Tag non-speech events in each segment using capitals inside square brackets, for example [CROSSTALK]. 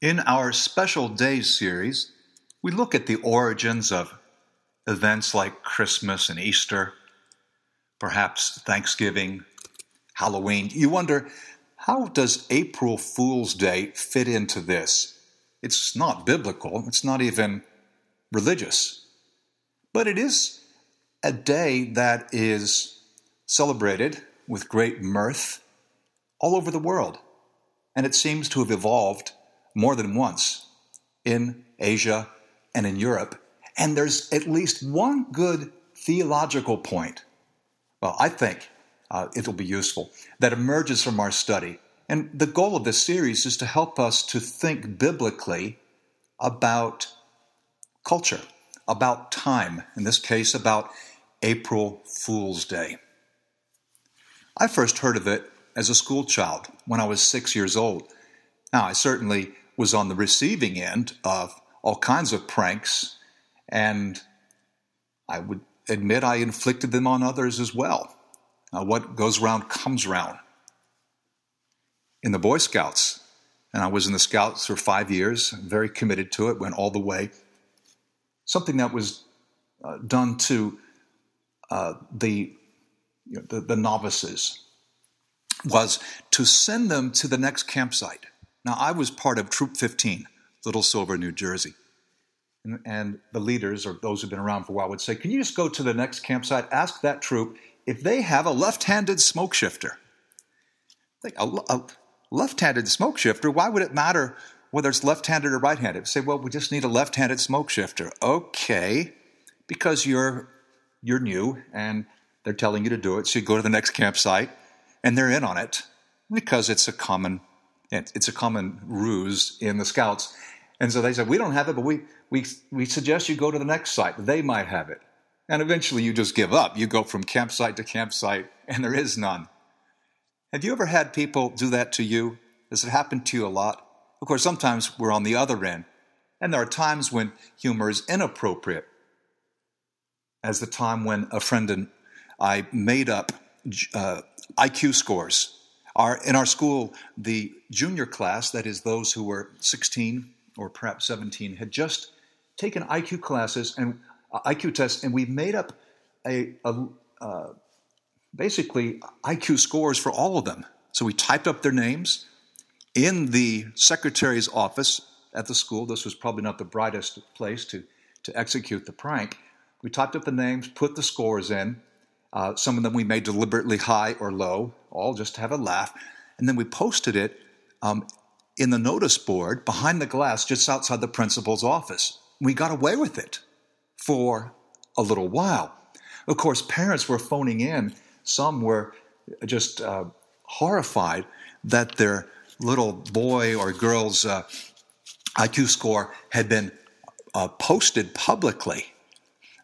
In our Special Days series, we look at the origins of events like Christmas and Easter, perhaps Thanksgiving, Halloween. You wonder, how does April Fool's Day fit into this? It's not biblical, it's not even religious, but it is a day that is celebrated with great mirth all over the world. And it seems to have evolved more than once in Asia and in Europe. And there's at least one good theological point, well, I think uh, it'll be useful, that emerges from our study. And the goal of this series is to help us to think biblically about culture, about time, in this case, about April Fool's Day. I first heard of it as a school child when I was six years old. Now, I certainly was on the receiving end of all kinds of pranks, and I would admit I inflicted them on others as well. Now, what goes around comes around. In the Boy Scouts, and I was in the Scouts for five years, very committed to it, went all the way. Something that was uh, done to uh, the, you know, the, the novices was to send them to the next campsite. Now, I was part of Troop 15, Little Silver, New Jersey. And, and, the leaders, or those who've been around for a while, would say, Can you just go to the next campsite, ask that troop if they have a left handed smoke shifter? Think, a, a left handed smoke shifter? Why would it matter whether it's left handed or right handed? Say, Well, we just need a left handed smoke shifter. Okay, because you're, you're new and they're telling you to do it. So you go to the next campsite and they're in on it because it's a common it's a common ruse in the scouts. And so they said, We don't have it, but we, we, we suggest you go to the next site. They might have it. And eventually you just give up. You go from campsite to campsite, and there is none. Have you ever had people do that to you? Does it happen to you a lot? Of course, sometimes we're on the other end, and there are times when humor is inappropriate, as the time when a friend and I made up uh, IQ scores our, in our school, the junior class, that is those who were 16 or perhaps 17, had just taken IQ classes and uh, IQ tests, and we made up a, a uh, basically IQ scores for all of them. So we typed up their names in the secretary's office at the school. This was probably not the brightest place to, to execute the prank. We typed up the names, put the scores in, uh, some of them we made deliberately high or low, all just to have a laugh. And then we posted it um, in the notice board behind the glass just outside the principal's office. We got away with it for a little while. Of course, parents were phoning in. Some were just uh, horrified that their little boy or girl's uh, IQ score had been uh, posted publicly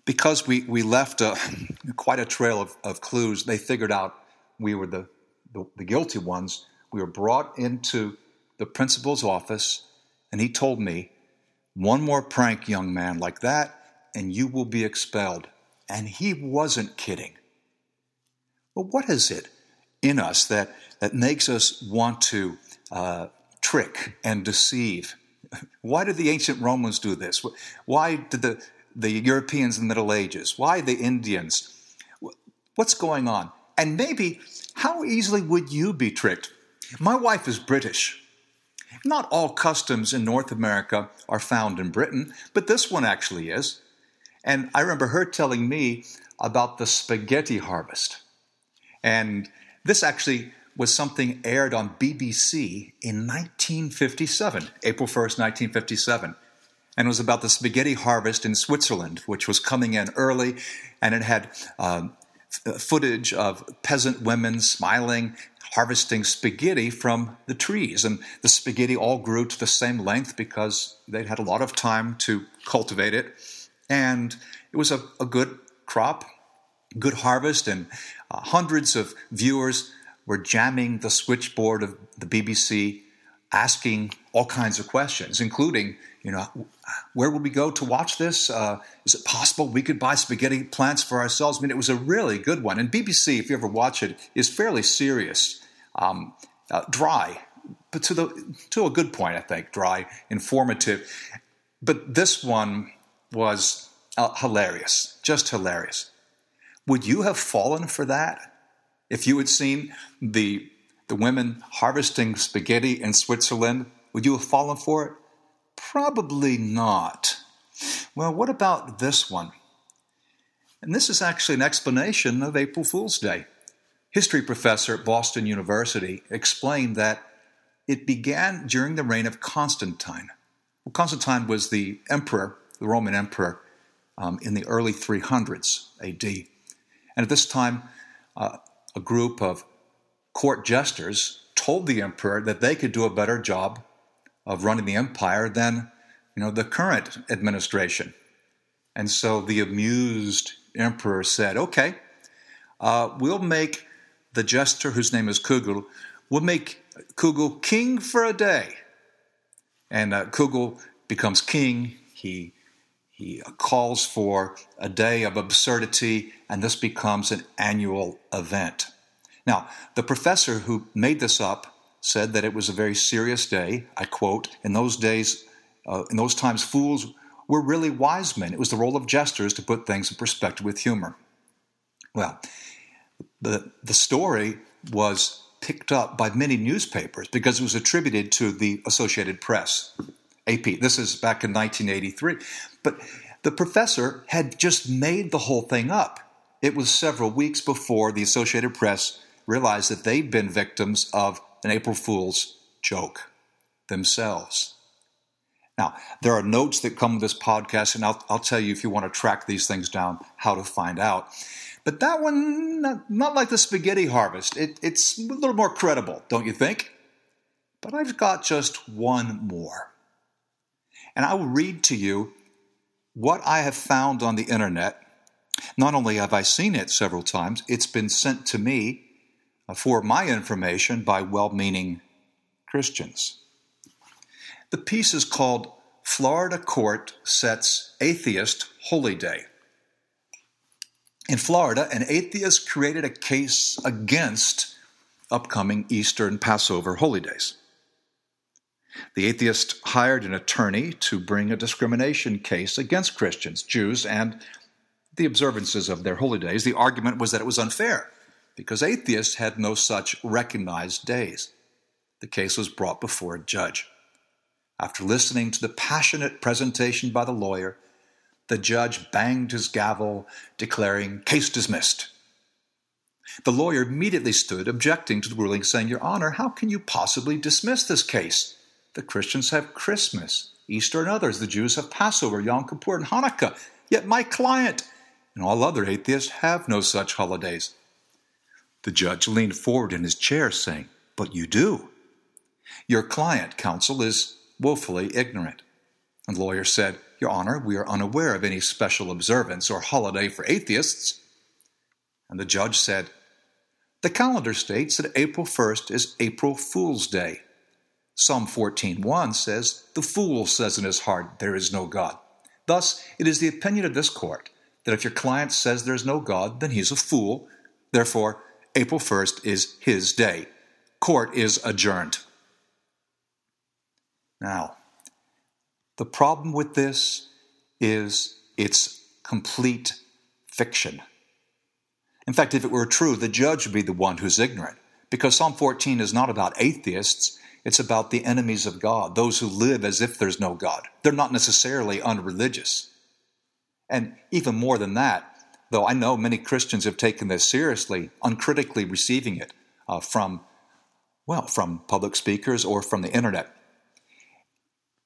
because we, we left a, [LAUGHS] quite a trail of, of clues, they figured out we were the, the, the guilty ones. We were brought into the principal's office, and he told me, One more prank, young man, like that, and you will be expelled. And he wasn't kidding. Well, what is it in us that, that makes us want to uh, trick and deceive? [LAUGHS] Why did the ancient Romans do this? Why did the the Europeans in the Middle Ages? Why the Indians? What's going on? And maybe, how easily would you be tricked? My wife is British. Not all customs in North America are found in Britain, but this one actually is. And I remember her telling me about the spaghetti harvest. And this actually was something aired on BBC in 1957, April 1st, 1957 and it was about the spaghetti harvest in Switzerland, which was coming in early, and it had um, f- footage of peasant women smiling, harvesting spaghetti from the trees. And the spaghetti all grew to the same length because they'd had a lot of time to cultivate it. And it was a, a good crop, good harvest, and uh, hundreds of viewers were jamming the switchboard of the BBC asking all kinds of questions, including, you know, where would we go to watch this? Uh, is it possible we could buy spaghetti plants for ourselves? I mean, it was a really good one. And BBC, if you ever watch it, is fairly serious, um, uh, dry, but to the to a good point, I think, dry, informative. But this one was uh, hilarious, just hilarious. Would you have fallen for that if you had seen the the women harvesting spaghetti in Switzerland? Would you have fallen for it? Probably not. Well, what about this one? And this is actually an explanation of April Fool's Day. History professor at Boston University explained that it began during the reign of Constantine. Well, Constantine was the emperor, the Roman emperor, um, in the early 300s AD. And at this time, uh, a group of court jesters told the emperor that they could do a better job of running the empire than you know the current administration. And so the amused emperor said, "Okay, uh, we'll make the jester whose name is Kugel, we'll make Kugel king for a day." And uh, Kugel becomes king. He he calls for a day of absurdity, and this becomes an annual event. Now, the professor who made this up said that it was a very serious day. I quote, in those days, uh, in those times, fools were really wise men. It was the role of jesters to put things in perspective with humor. Well, the, the story was picked up by many newspapers because it was attributed to the Associated Press, AP. This is back in 1983. But the professor had just made the whole thing up. It was several weeks before the Associated Press realized that they'd been victims of an April Fool's joke themselves. Now, there are notes that come with this podcast, and I'll, I'll tell you if you want to track these things down, how to find out. But that one, not, not like the spaghetti harvest. It, it's a little more credible, don't you think? But I've got just one more. And I will read to you what I have found on the internet. Not only have I seen it several times, it's been sent to me for my information by well meaning Christians. The piece is called Florida Court Sets Atheist Holy Day. In Florida, an atheist created a case against upcoming Easter and Passover holy days. The atheist hired an attorney to bring a discrimination case against Christians, Jews, and the observances of their holy days. The argument was that it was unfair because atheists had no such recognized days. The case was brought before a judge. After listening to the passionate presentation by the lawyer, the judge banged his gavel, declaring, Case dismissed. The lawyer immediately stood, objecting to the ruling, saying, Your Honor, how can you possibly dismiss this case? The Christians have Christmas, Easter, and others. The Jews have Passover, Yom Kippur, and Hanukkah. Yet my client and all other atheists have no such holidays. The judge leaned forward in his chair, saying, But you do. Your client, counsel, is woefully ignorant. And the lawyer said, Your Honor, we are unaware of any special observance or holiday for atheists. And the judge said, The calendar states that April 1st is April Fool's Day. Psalm 14:1 says, "The fool says in his heart, there is no God." Thus, it is the opinion of this court that if your client says there is no God, then he is a fool. Therefore, April 1st is his day. Court is adjourned. Now, the problem with this is it's complete fiction. In fact, if it were true, the judge would be the one who's ignorant, because Psalm 14 is not about atheists, it's about the enemies of God, those who live as if there's no God. They're not necessarily unreligious. And even more than that, though I know many Christians have taken this seriously, uncritically receiving it uh, from, well, from public speakers or from the internet.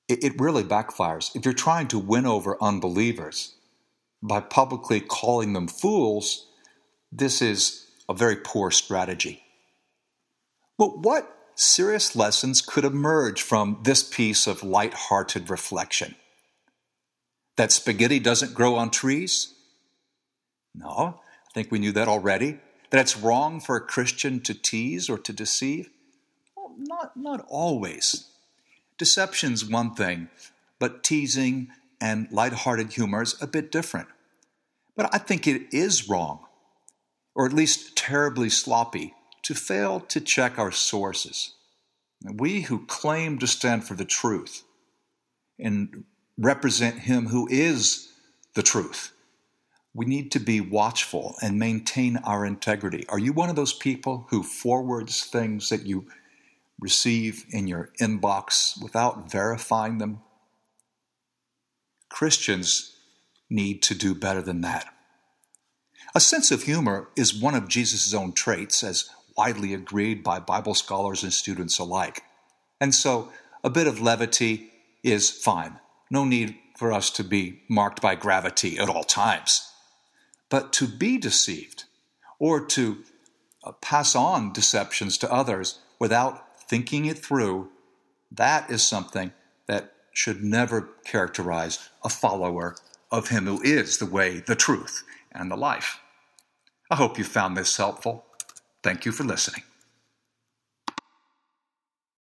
It, it really backfires. If you're trying to win over unbelievers by publicly calling them fools, this is a very poor strategy. But what serious lessons could emerge from this piece of light-hearted reflection? That spaghetti doesn't grow on trees? No, I think we knew that already. That it's wrong for a Christian to tease or to deceive? Well, not, not always. Deception's one thing, but teasing and light-hearted humor is a bit different. But I think it is wrong, or at least terribly sloppy, to fail to check our sources. We who claim to stand for the truth and represent Him who is the truth, we need to be watchful and maintain our integrity. Are you one of those people who forwards things that you receive in your inbox without verifying them? Christians need to do better than that. A sense of humor is one of Jesus' own traits, as widely agreed by Bible scholars and students alike. And so, a bit of levity is fine. No need for us to be marked by gravity at all times. But to be deceived or to uh, pass on deceptions to others without thinking it through, that is something that should never characterize a follower of Him who is the way, the truth, and the life. I hope you found this helpful. Thank you for listening.